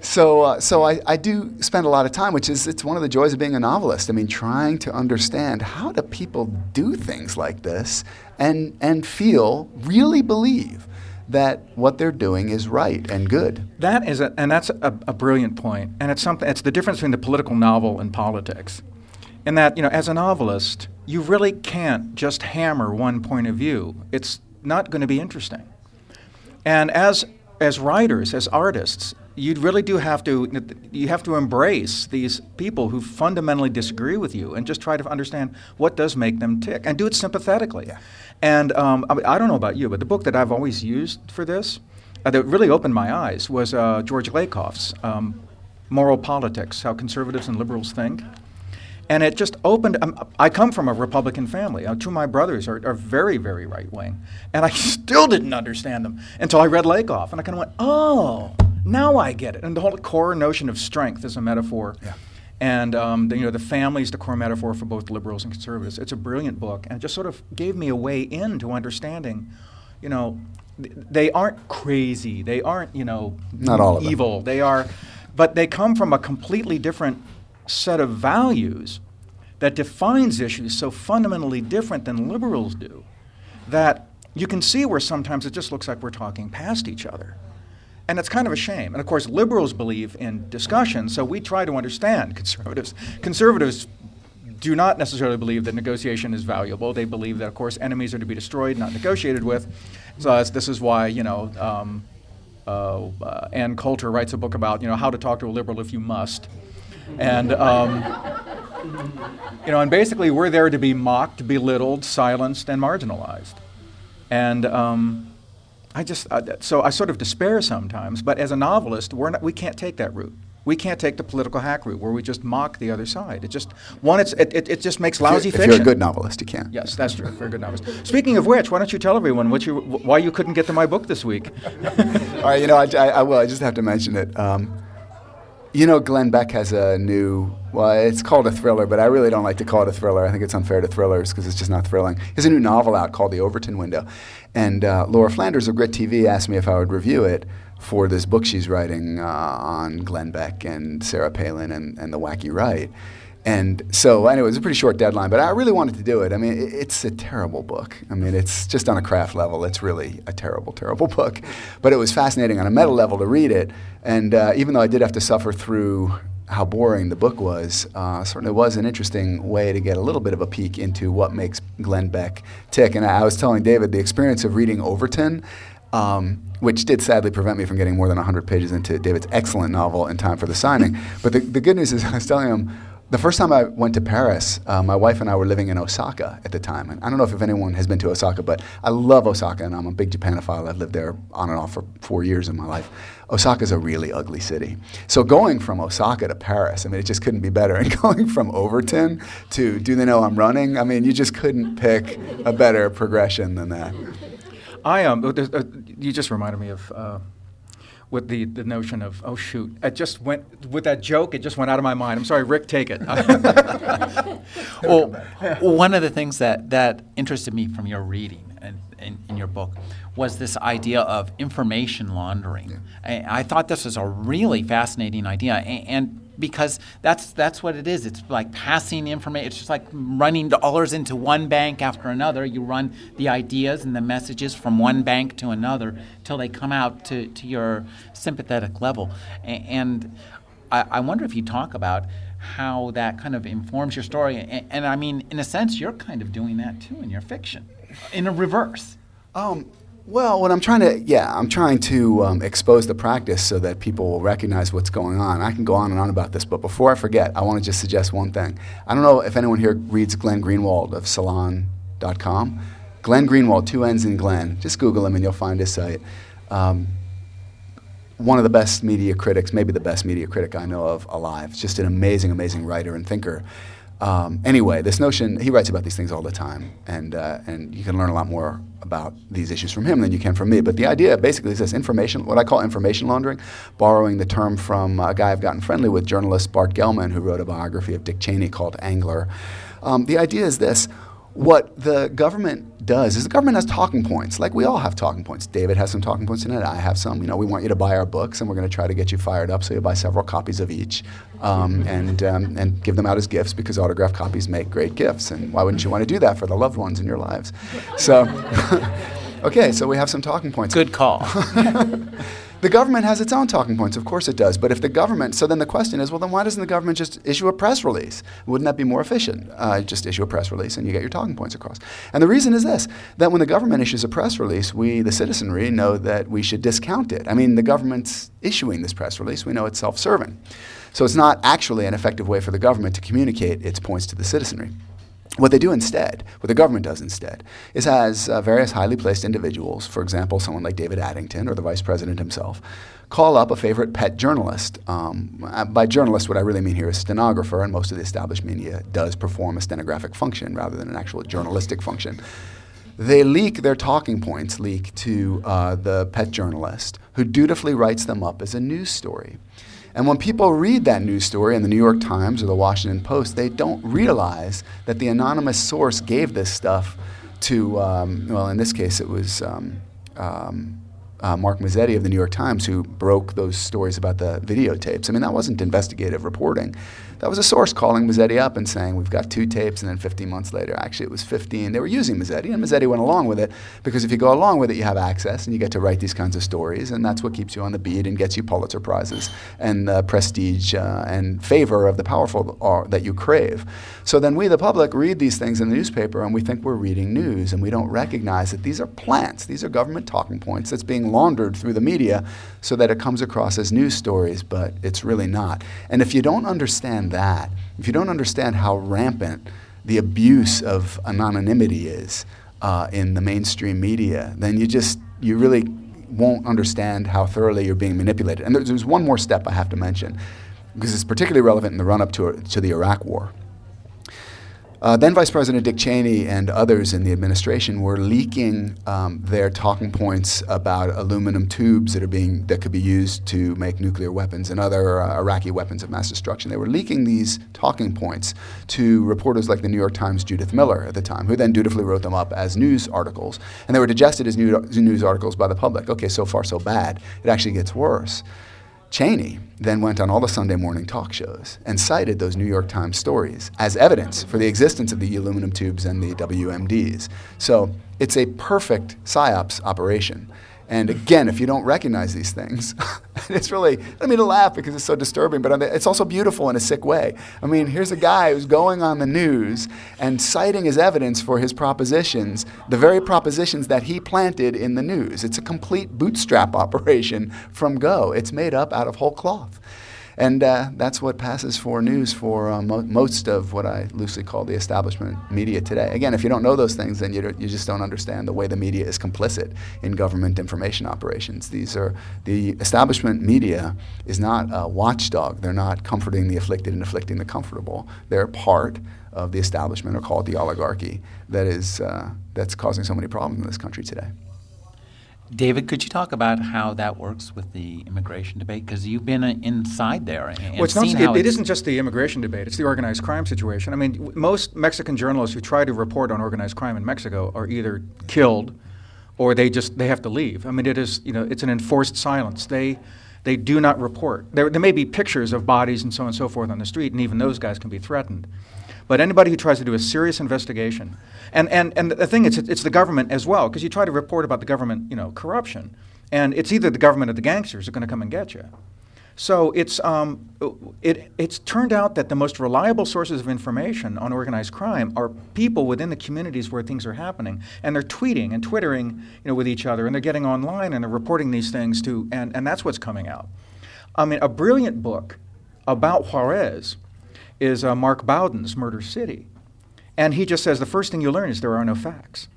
so, uh, so I, I do spend a lot of time, which is it's one of the joys of being a novelist. I mean, trying to understand how do people do things like this and and feel really believe that what they're doing is right and good. That is, a, and that's a, a brilliant point, and it's something. It's the difference between the political novel and politics, in that you know, as a novelist, you really can't just hammer one point of view. It's not going to be interesting. And as as writers, as artists, you really do have to you have to embrace these people who fundamentally disagree with you and just try to understand what does make them tick and do it sympathetically. Yeah. And um, I, mean, I, don't know about you, but the book that I've always used for this uh, that really opened my eyes was uh, George Lakoff's um, Moral Politics: How Conservatives and Liberals Think. And it just opened. Um, I come from a Republican family. Uh, two of my brothers are, are very, very right wing. And I still didn't understand them until I read Lakoff. And I kind of went, oh, now I get it. And the whole core notion of strength is a metaphor. Yeah. And um, the, you know the family is the core metaphor for both liberals and conservatives. It's a brilliant book, and it just sort of gave me a way into understanding. You know, th- they aren't crazy. They aren't you know Not all evil. They are, but they come from a completely different set of values that defines issues so fundamentally different than liberals do that you can see where sometimes it just looks like we're talking past each other. And it's kind of a shame. And of course, liberals believe in discussion, so we try to understand conservatives. Conservatives do not necessarily believe that negotiation is valuable. They believe that, of course, enemies are to be destroyed, not negotiated with. So this is why, you know, um, uh, uh, Ann Coulter writes a book about, you know, how to talk to a liberal if you must. And, um, you know, and basically we're there to be mocked, belittled, silenced, and marginalized. And, um, I just uh, so I sort of despair sometimes. But as a novelist, we're not, we can't take that route. We can't take the political hack route where we just mock the other side. It just one, it's, it, it, it just makes lousy if fiction. If you're a good novelist, you can. Yes, that's true. Very good novelist. Speaking of which, why don't you tell everyone what you, why you couldn't get to my book this week? All right, you know, I, I, I, will. I just have to mention it. Um, you know, Glenn Beck has a new, well, it's called a thriller, but I really don't like to call it a thriller. I think it's unfair to thrillers because it's just not thrilling. He has a new novel out called The Overton Window. And uh, Laura Flanders of Grit TV asked me if I would review it for this book she's writing uh, on Glenn Beck and Sarah Palin and, and the wacky right. And so, anyway, it was a pretty short deadline, but I really wanted to do it. I mean, it's a terrible book. I mean, it's just on a craft level, it's really a terrible, terrible book. But it was fascinating on a meta level to read it. And uh, even though I did have to suffer through how boring the book was, uh, certainly was an interesting way to get a little bit of a peek into what makes Glenn Beck tick. And I, was telling David the experience of reading Overton. Um, which did sadly prevent me from getting more than 100 pages into David's excellent novel in time for the signing. but the, the good news is, I was telling him, the first time I went to Paris, uh, my wife and I were living in Osaka at the time. And I don't know if anyone has been to Osaka, but I love Osaka, and I'm a big Japanophile. I've lived there on and off for four years in my life. Osaka is a really ugly city. So going from Osaka to Paris, I mean, it just couldn't be better. And going from Overton to Do They Know I'm Running, I mean, you just couldn't pick a better progression than that. I um, uh, you just reminded me of. Uh, with the, the notion of, oh, shoot, it just went, with that joke, it just went out of my mind. I'm sorry, Rick, take it. well, one of the things that, that interested me from your reading and in, in your book was this idea of information laundering. Yeah. I, I, thought this was a really fascinating idea, and, and, because that's that's what it is. It's like passing information. It's just like running dollars into one bank after another. You run the ideas and the messages from one bank to another till they come out to, to your sympathetic level. And, and I, I wonder if you talk about how that kind of informs your story. And, and, I mean, in a sense, you're kind of doing that too in your fiction, in a reverse. Um, well, what I'm trying to, yeah, I'm trying to um, expose the practice so that people will recognize what's going on. I can go on and on about this, but before I forget, I want to just suggest one thing. I don't know if anyone here reads Glenn Greenwald of Salon.com. Glenn Greenwald, two N's in Glenn. Just Google him and you'll find his site. Um, one of the best media critics, maybe the best media critic I know of alive. Just an amazing, amazing writer and thinker. Um, anyway, this notion, he writes about these things all the time, and, uh, and you can learn a lot more about these issues from him than you can from me. But the idea basically is this information, what I call information laundering, borrowing the term from a guy I've gotten friendly with, journalist Bart Gellman, who wrote a biography of Dick Cheney called Angler. Um, the idea is this What the government does is the government has talking points, like we all have talking points. David has some talking points in it. I have some. You know, we want you to buy our books, and we're going to try to get you fired up, so you buy several copies of each, um, and um, and give them out as gifts because autographed copies make great gifts. And why wouldn't you want to do that for the loved ones in your lives? So, okay, so we have some talking points. Good call. The government has its own talking points, of course it does. But if the government, so then the question is, well, then why doesn't the government just issue a press release? Wouldn't that be more efficient? Uh, just issue a press release and you get your talking points across. And the reason is this that when the government issues a press release, we, the citizenry, know that we should discount it. I mean, the government's issuing this press release, we know it's self serving. So it's not actually an effective way for the government to communicate its points to the citizenry. What they do instead, what the government does instead, is has uh, various highly placed individuals, for example, someone like David Addington or the vice president himself, call up a favorite pet journalist. Um, uh, by journalist, what I really mean here is stenographer, and most of the established media does perform a stenographic function rather than an actual journalistic function. They leak their talking points, leak to uh, the pet journalist, who dutifully writes them up as a news story. And when people read that news story in the New York Times or the Washington Post, they don't realize that the anonymous source gave this stuff to, um, well, in this case, it was um, um, uh, Mark Mazzetti of the New York Times who broke those stories about the videotapes. I mean, that wasn't investigative reporting. That was a source calling Mazzetti up and saying, We've got two tapes, and then 15 months later, actually, it was 15. They were using Mazzetti, and Mazzetti went along with it because if you go along with it, you have access and you get to write these kinds of stories, and that's what keeps you on the beat and gets you Pulitzer Prizes and uh, prestige uh, and favor of the powerful uh, that you crave. So then we, the public, read these things in the newspaper and we think we're reading news, and we don't recognize that these are plants, these are government talking points that's being laundered through the media so that it comes across as news stories, but it's really not. And if you don't understand that, if you don't understand how rampant the abuse of anonymity is uh, in the mainstream media, then you just, you really won't understand how thoroughly you're being manipulated. And there's, there's one more step I have to mention, because it's particularly relevant in the run up to, to the Iraq War. Uh, then Vice President Dick Cheney and others in the administration were leaking um, their talking points about aluminum tubes that are being that could be used to make nuclear weapons and other uh, Iraqi weapons of mass destruction. They were leaking these talking points to reporters like the New York Times' Judith Miller at the time, who then dutifully wrote them up as news articles, and they were digested as news articles by the public. Okay, so far so bad. It actually gets worse. Cheney then went on all the Sunday morning talk shows and cited those New York Times stories as evidence for the existence of the aluminum tubes and the WMDs. So it's a perfect PSYOPS operation. And again, if you don't recognize these things, it's really, I mean to laugh because it's so disturbing, but it's also beautiful in a sick way. I mean, here's a guy who's going on the news and citing as evidence for his propositions the very propositions that he planted in the news. It's a complete bootstrap operation from Go. It's made up out of whole cloth. And uh, that's what passes for news for uh, mo- most of what I loosely call the establishment media today. Again, if you don't know those things, then you, you just don't understand the way the media is complicit in government information operations. These are the establishment media is not a watchdog. They're not comforting the afflicted and afflicting the comfortable. They're part of the establishment, or call it the oligarchy, that is uh, that's causing so many problems in this country today. David, could you talk about how that works with the immigration debate? Because you've been uh, inside there and well, it's seen not, how it, it isn't just the immigration debate; it's the organized crime situation. I mean, most Mexican journalists who try to report on organized crime in Mexico are either killed, or they just they have to leave. I mean, it is you know it's an enforced silence. They they do not report. There, there may be pictures of bodies and so on and so forth on the street, and even those guys can be threatened. But anybody who tries to do a serious investigation, and, and, and the thing is, it's the government as well, because you try to report about the government, you know, corruption, and it's either the government or the gangsters are going to come and get you. So it's, um, it, it's turned out that the most reliable sources of information on organized crime are people within the communities where things are happening. And they're tweeting and twittering you know, with each other, and they're getting online and they're reporting these things to, and, and that's what's coming out. I mean, a brilliant book about Juarez is uh, Mark Bowden's Murder City. And he just says the first thing you learn is there are no facts.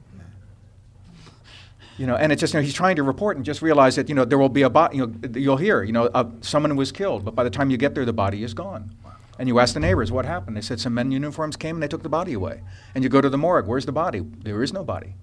You know, and it's just you know, he's trying to report and just realize that you know there will be a body. You know, you'll hear you know uh, someone was killed, but by the time you get there, the body is gone. And you ask the neighbors what happened. They said some men in uniforms came and they took the body away. And you go to the morgue. Where's the body? There is no body.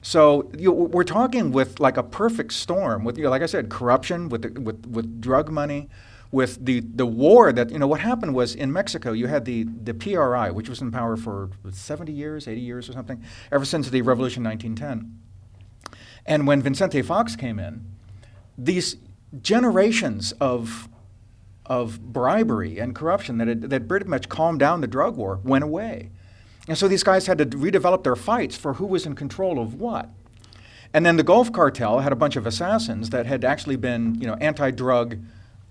So you, we're talking with like a perfect storm with, you know, like I said, corruption, with, the, with, with drug money, with the, the war that, you know, what happened was in Mexico, you had the, the PRI, which was in power for 70 years, 80 years or something, ever since the revolution in 1910. And when Vicente Fox came in, these generations of, of bribery and corruption that had, that pretty much calmed down the drug war went away. And so these guys had to redevelop their fights for who was in control of what. And then the Gulf cartel had a bunch of assassins that had actually been, you know, anti-drug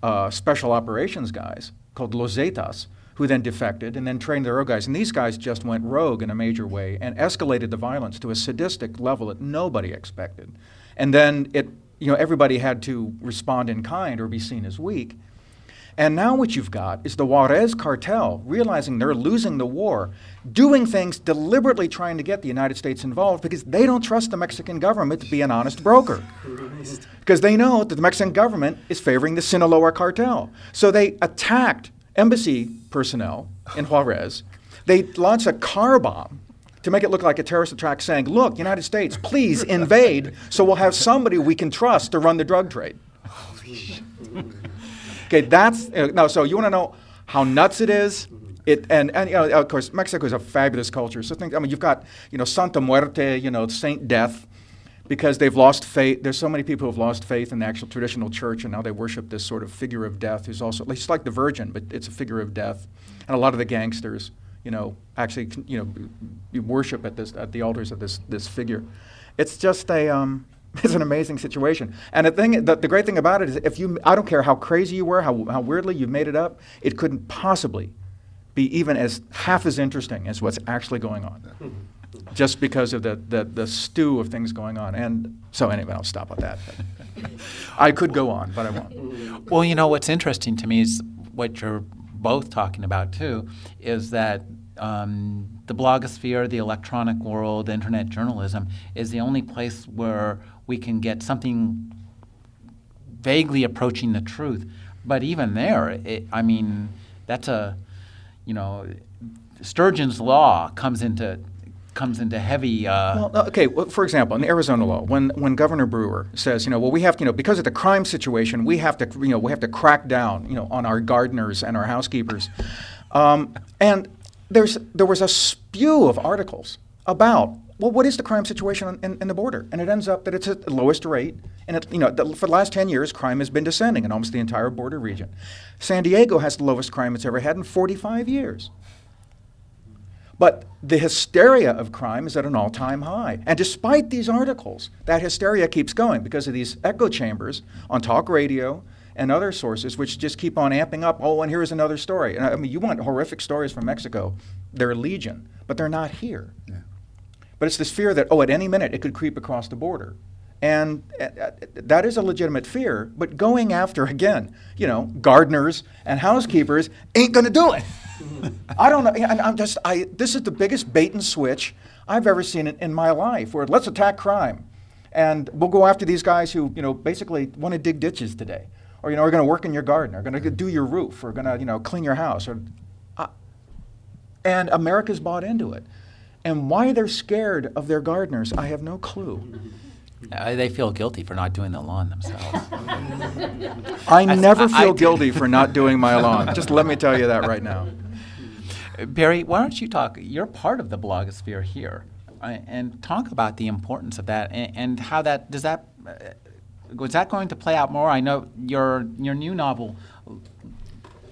uh, special operations guys called Los Zetas, who then defected and then trained their own guys. And these guys just went rogue in a major way and escalated the violence to a sadistic level that nobody expected. And then it, you know, everybody had to respond in kind or be seen as weak. And now what you've got is the Juarez cartel realizing they're losing the war, doing things deliberately trying to get the United States involved because they don't trust the Mexican government to be an honest broker. Because they know that the Mexican government is favoring the Sinaloa cartel. So they attacked embassy personnel in Juarez. They launched a car bomb to make it look like a terrorist attack saying, look, United States, please invade so we'll have somebody we can trust to run the drug trade. Okay, that's uh, no. So you want to know how nuts it is? It and and you know, of course Mexico is a fabulous culture. So think I mean you've got you know Santa Muerte, you know Saint Death, because they've lost faith. There's so many people who have lost faith in the actual traditional church, and now they worship this sort of figure of death, who's also it's like the Virgin, but it's a figure of death. And a lot of the gangsters, you know, actually you know you worship at this at the altars of this this figure. It's just a um, it's an amazing situation. And the thing, the, the, great thing about it is, if you, I don't care how crazy you were, how, how weirdly you've made it up, it couldn't possibly be even as half as interesting as what's actually going on, just because of the, the, the stew of things going on. And so anyway, I'll stop at that. I could go on, but I won't. Well, you know what's interesting to me is what you're both talking about too, is that um, the blogosphere, the electronic world, internet journalism is the only place where we can get something vaguely approaching the truth. But even there, it, I mean, that's a, you know, Sturgeon's law comes into comes into heavy. Uh, well, okay. Well, for example, in the Arizona law, when when Governor Brewer says, you know, well, we have, to, you know, because of the crime situation, we have to, you know, we have to crack down, you know, on our gardeners and our housekeepers, um, and there's there was a spew of articles about well, what is the crime situation in, in, the border? And it ends up that it's at the lowest rate. And it, you know, the, for the last 10 years, crime has been descending in almost the entire border region. San Diego has the lowest crime it's ever had in 45 years. But the hysteria of crime is at an all time high. And despite these articles, that hysteria keeps going because of these echo chambers on talk radio and other sources, which just keep on amping up. Oh, and here's another story. And I mean, you want horrific stories from Mexico, they're legion, but they're not here. Yeah. But it's this fear that, oh, at any minute it could creep across the border. And uh, uh, that is a legitimate fear, but going after, again, you know, gardeners and housekeepers ain't going to do it. I don't know. And I'm just, I, this is the biggest bait and switch I've ever seen in, in my life, where let's attack crime. And we'll go after these guys who, you know, basically want to dig ditches today. Or, you know, are going to work in your garden, or going to do your roof, or going to, you know, clean your house. Or, uh, and America's bought into it. And why they're scared of their gardeners, I have no clue. Uh, they feel guilty for not doing the lawn themselves. I never feel I, guilty for not doing my lawn. Just let me tell you that right now. Barry, why don't you talk? You're part of the blogosphere here, uh, and talk about the importance of that and, and how that does that. Uh, was that going to play out more? I know your your new novel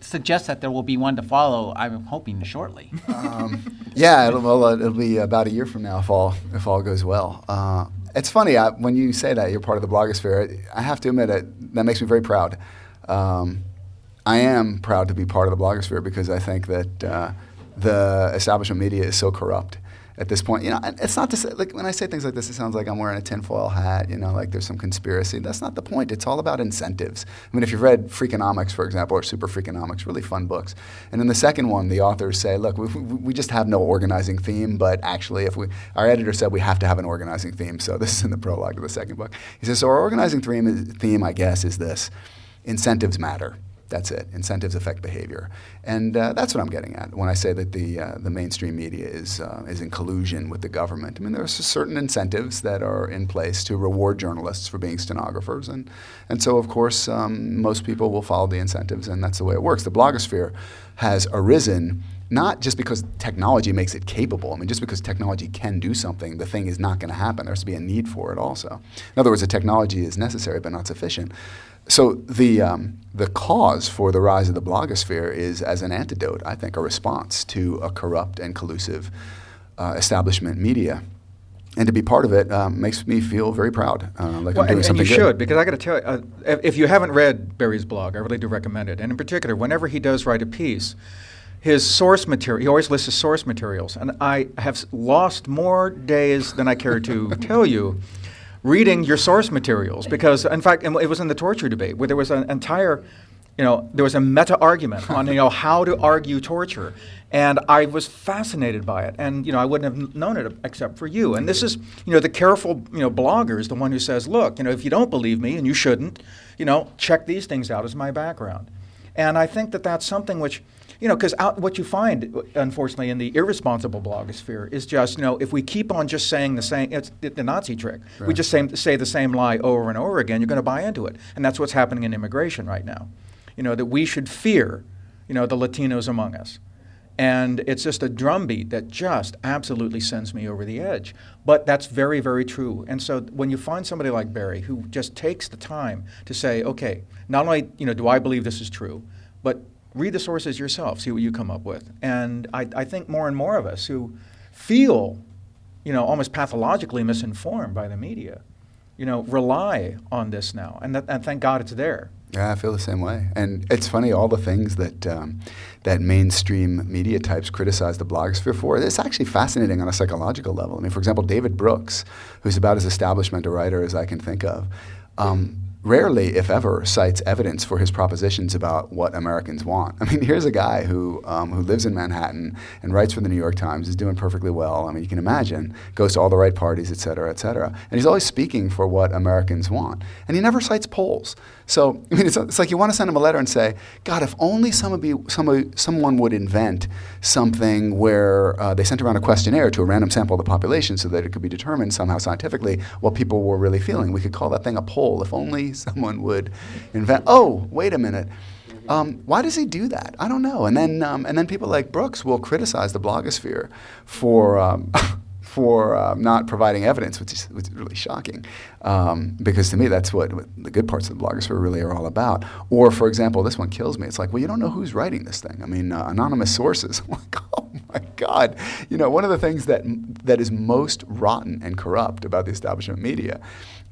suggests that there will be one to follow. I'm hoping shortly. Um, yeah, it'll, well, it'll be about a year from now if all if all goes well. Uh, it's funny I, when you say that you're part of the blogosphere. I have to admit it. That makes me very proud. Um, I am proud to be part of the blogosphere because I think that uh, the establishment media is so corrupt at this point. You know, it's not to say, like when I say things like this, it sounds like I'm wearing a tinfoil hat. You know, like there's some conspiracy. That's not the point. It's all about incentives. I mean, if you've read Freakonomics, for example, or Super Freakonomics, really fun books. And in the second one, the authors say, look, we, we just have no organizing theme, but actually, if we, our editor said we have to have an organizing theme. So this is in the prologue of the second book. He says, so our organizing theme, theme I guess, is this: incentives matter That's it. Incentives affect behavior, and uh, that's what I'm getting at when I say that the uh, the mainstream media is uh, is in collusion with the government. I mean, there are certain incentives that are in place to reward journalists for being stenographers, and and so of course um, most people will follow the incentives, and that's the way it works. The blogosphere has arisen not just because technology makes it capable. I mean, just because technology can do something, the thing is not going to happen. There has to be a need for it also. In other words, the technology is necessary but not sufficient. So the um, the cause for the rise of the blogosphere is as an antidote, I think, a response to a corrupt and collusive uh, establishment media. And to be part of it um, makes me feel very proud, uh, like well, I'm doing and, something and you good. should, because I got to tell you, uh, if, if you haven't read Barry's blog, I really do recommend it. And in particular, whenever he does write a piece, his source material, he always lists his source materials. And I have lost more days than I care to tell you reading your source materials because, in fact, it was in the torture debate where there was an entire, you know, there was a meta argument on you know how to argue torture, and I was fascinated by it, and you know I wouldn't have known it except for you. And this is, you know, the careful you know blogger is the one who says, look, you know, if you don't believe me, and you shouldn't, you know, check these things out as my background, and I think that that's something which you know, because what you find, unfortunately, in the irresponsible blogosphere is just, you know, if we keep on just saying the same, it's the, the Nazi trick. We just say, say the same lie over and over again, you're going to buy into it. And that's what's happening in immigration right now. You know, that we should fear, you know, the Latinos among us. And it's just a drumbeat that just absolutely sends me over the edge. But that's very, very true. And so when you find somebody like Barry who just takes the time to say, okay, not only you know do I believe this is true, but read the sources yourself, see what you come up with. And I, I think more and more of us who feel, you know, almost pathologically misinformed by the media, you know, rely on this now. And, that, and thank God it's there. Yeah, I feel the same way. And it's funny, all the things that um, that mainstream media types criticize the blogosphere for, it's actually fascinating on a psychological level. I mean, for example, David Brooks, who's about as establishment a writer as I can think of, um, rarely, if ever, cites evidence for his propositions about what Americans want. I mean, here's a guy who, um, who lives in Manhattan and writes for the New York Times, is doing perfectly well. I mean, you can imagine, goes to all the right parties, et cetera, et cetera. And he's always speaking for what Americans want. And he never cites polls. So, I mean, it's, it's like you want to send him a letter and say, God, if only somebody, somebody, someone would invent something where uh, they sent around a questionnaire to a random sample of the population so that it could be determined somehow scientifically what people were really feeling. We could call that thing a poll. If only someone would invent, oh, wait a minute. Um, why does he do that? I don't know. And then, um, and then people like Brooks will criticize the blogosphere for, um, for um, not providing evidence, which is, which is really shocking. Um, because to me, that's what, what the good parts of the blogosphere really are all about. Or, for example, this one kills me. It's like, well, you don't know who's writing this thing. I mean, uh, anonymous sources. Like, oh my God. You know, one of the things that, that is most rotten and corrupt about the establishment media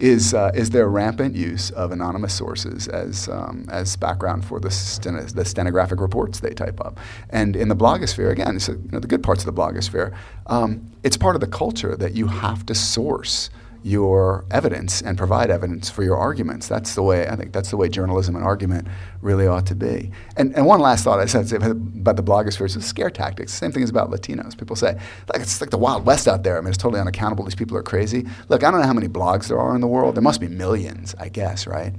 is, uh, is rampant use of anonymous sources as, um, as background for the, sten- the stenographic reports they type up. And in the blogosphere, again, it's, you know, the good parts of the blogosphere, um, it's part of the culture that you have to source your evidence and provide evidence for your arguments. That's the way I think that's the way journalism and argument really ought to be. And, and one last thought I said about the blogosphere is scare tactics. Same thing is about Latinos. People say like it's like the Wild West out there. I mean, it's totally unaccountable. These people are crazy. Look, I don't know how many blogs there are in the world. There must be millions, I guess, right?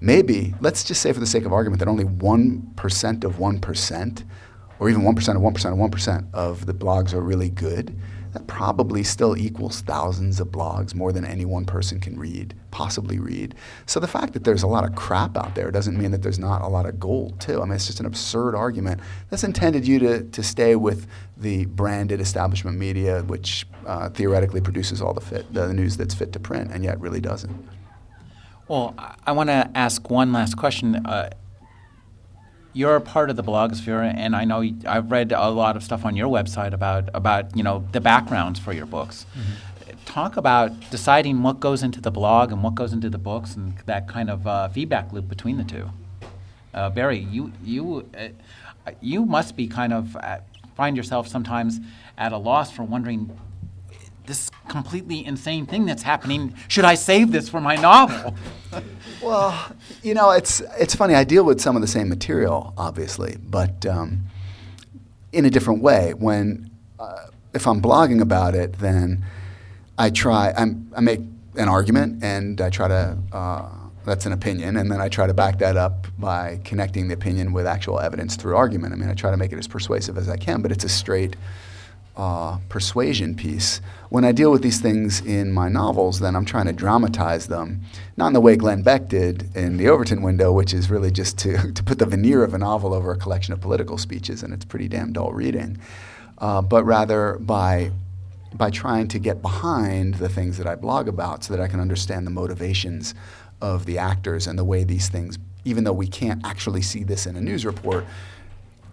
Maybe let's just say, for the sake of argument, that only one percent of one percent, or even one percent of one percent of one percent of the blogs are really good that probably still equals thousands of blogs, more than any one person can read, possibly read. So the fact that there's a lot of crap out there doesn't mean that there's not a lot of gold, too. I mean, it's just an absurd argument that's intended you to, to stay with the branded establishment media, which uh, theoretically produces all the, fit, the news that's fit to print, and yet really doesn't. Well, I- want to ask one last question. Uh, you're a part of the blogosphere, and I know I've read a lot of stuff on your website about about you know the backgrounds for your books. Talk about deciding what goes into the blog and what goes into the books, and that kind of uh, feedback loop between the two. Uh, Barry, you you uh, you must be kind of uh, find yourself sometimes at a loss for wondering this completely insane thing that's happening. Should I save this for my novel? Well, you know, it's it's funny. I deal with some of the same material, obviously, but um, in a different way. When uh, if I'm blogging about it, then I try. I'm, I make an argument, and I try to uh, that's an opinion, and then I try to back that up by connecting the opinion with actual evidence through argument. I mean, I try to make it as persuasive as I can, but it's a straight uh, persuasion piece. When I deal with these things in my novels, then I'm trying to dramatize them, not in the way Glenn Beck did in The Overton Window, which is really just to, to put the veneer of a novel over a collection of political speeches, and it's pretty damn dull reading, uh, but rather by by trying to get behind the things that I blog about so that I can understand the motivations of the actors and the way these things, even though we can't actually see this in a news report,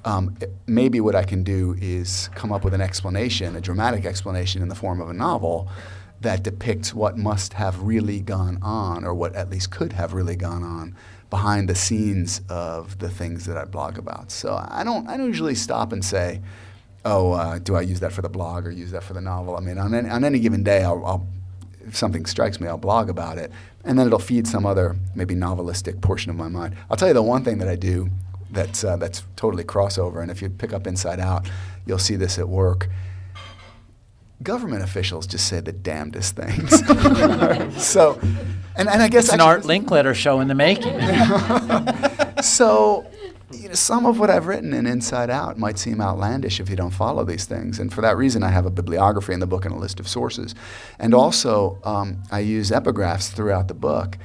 um, maybe what I can do is come up with an explanation, a dramatic explanation in the form of a novel that depicts what must have really gone on, or what at least could have really gone on behind the scenes of the things that I blog about. So I don't, I don't usually stop and say, oh, uh, do I use that for the blog or use that for the novel? I mean, on any, on any given day, I'll, I'll, if something strikes me, I'll blog about it, and then it'll feed some other maybe novelistic portion of my mind. I'll tell you the one thing that I do that's uh, that's totally crossover. And if you pick up Inside Out, you'll see this at work. Government officials just say the damnedest things. so, and, and I guess it's an Art Linkletter show in the making. so, you know, some of what I've written in Inside Out might seem outlandish if you don't follow these things. And for that reason, I have a bibliography in the book and a list of sources. And also, um, I use epigraphs throughout the book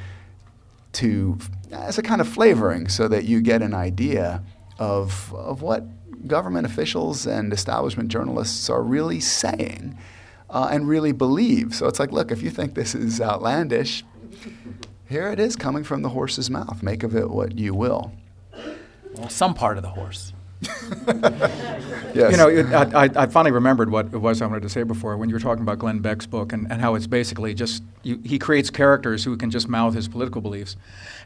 to as a kind of flavoring so that you get an idea of, of what government officials and establishment journalists are really saying uh, and really believe. So it's like, look, if you think this is outlandish, here it is coming from the horse's mouth. Make of it what you will. Well, some part of the horse. yes. You know, it, I, I, finally remembered what it was I wanted to say before when you were talking about Glenn Beck's book and, and how it's basically just you, he creates characters who can just mouth his political beliefs.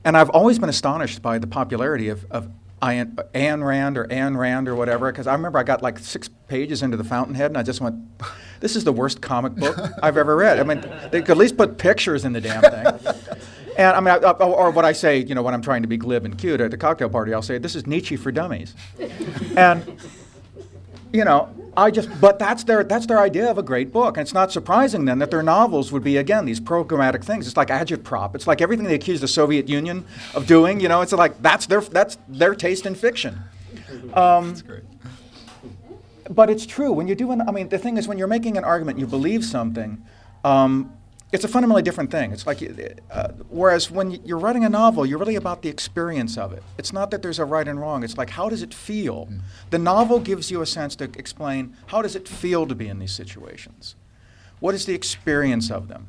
And I've always been astonished by the popularity of, of Ayn, Ayn Rand or Anne Rand or whatever, because I remember I got like six pages into the Fountainhead and I just went, this is the worst comic book I've ever read. I mean, they could at least put pictures in the damn thing. And I mean, I, or what I say, you know, when I'm trying to be glib and cute at the cocktail party, I'll say, this is Nietzsche for dummies. and, you know, I just, but that's their, that's their idea of a great book. And it's not surprising then that their novels would be, again, these programmatic things. It's like agitprop. It's like everything they accuse the Soviet Union of doing, you know, it's like that's their, that's their taste in fiction. Um, that's great. But it's true. When you do an, I mean, the thing is, when you're making an argument, you believe something, um, it's a fundamentally different thing. It's like, uh, whereas when you're writing a novel, you're really about the experience of it. It's not that there's a right and wrong. It's like, how does it feel? Mm. The novel gives you a sense to explain how does it feel to be in these situations? What is the experience of them?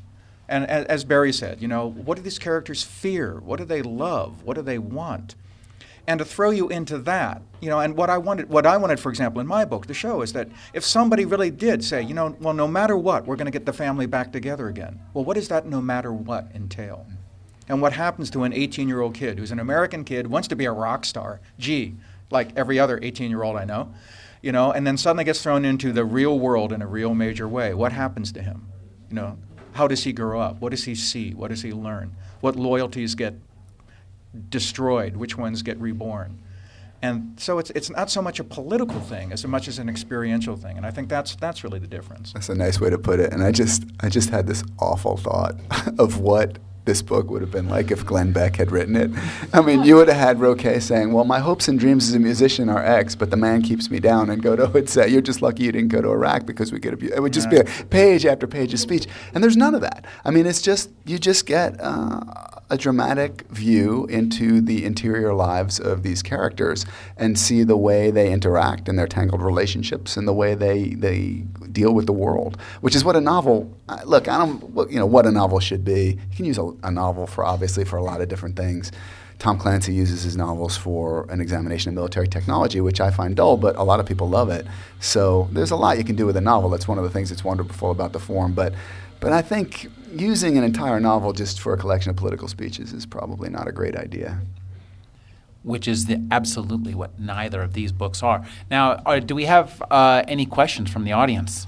And as Barry said, you know, what do these characters fear? What do they love? What do they want? And to throw you into that you know and what i wanted what i wanted for example in my book to show is that if somebody really did say you know well no matter what we're going to get the family back together again. Well what does that no matter what entail? And what happens to an 18 year old kid who's an american kid wants to be a rock star gee like every other 18 year old i know you know and then suddenly gets thrown into the real world in a real major way what happens to him? You know how does he grow up? What does he see? What does he learn? What loyalties get destroyed, which ones get reborn. And so it's, it's not so much a political thing as much as an experiential thing. And I think that's, that's really the difference. That's a nice way to put it. And I just, I just had this awful thought of what this book would have been like if Glenn Beck had written it. I mean, you would have had Roque saying, Well, my hopes and dreams as a musician are X, but the man keeps me down. And Godo would say, You're just lucky you didn't go to Iraq because we could have. It would just be a page after page of speech. And there's none of that. I mean, it's just, you just get. Uh, a dramatic view into the interior lives of these characters and see the way they interact in their tangled relationships and the way they, they deal with the world, which is what a novel. Look, I don't, you know, what a novel should be. You can use a, a novel for obviously for a lot of different things. Tom Clancy uses his novels for an examination of military technology, which I find dull, but a lot of people love it. So there's a lot you can do with a novel. That's one of the things that's wonderful about the form. But but I think using an entire novel just for a collection of political speeches is probably not a great idea. Which is the, absolutely what neither of these books are. Now, are, do we have uh, any questions from the audience?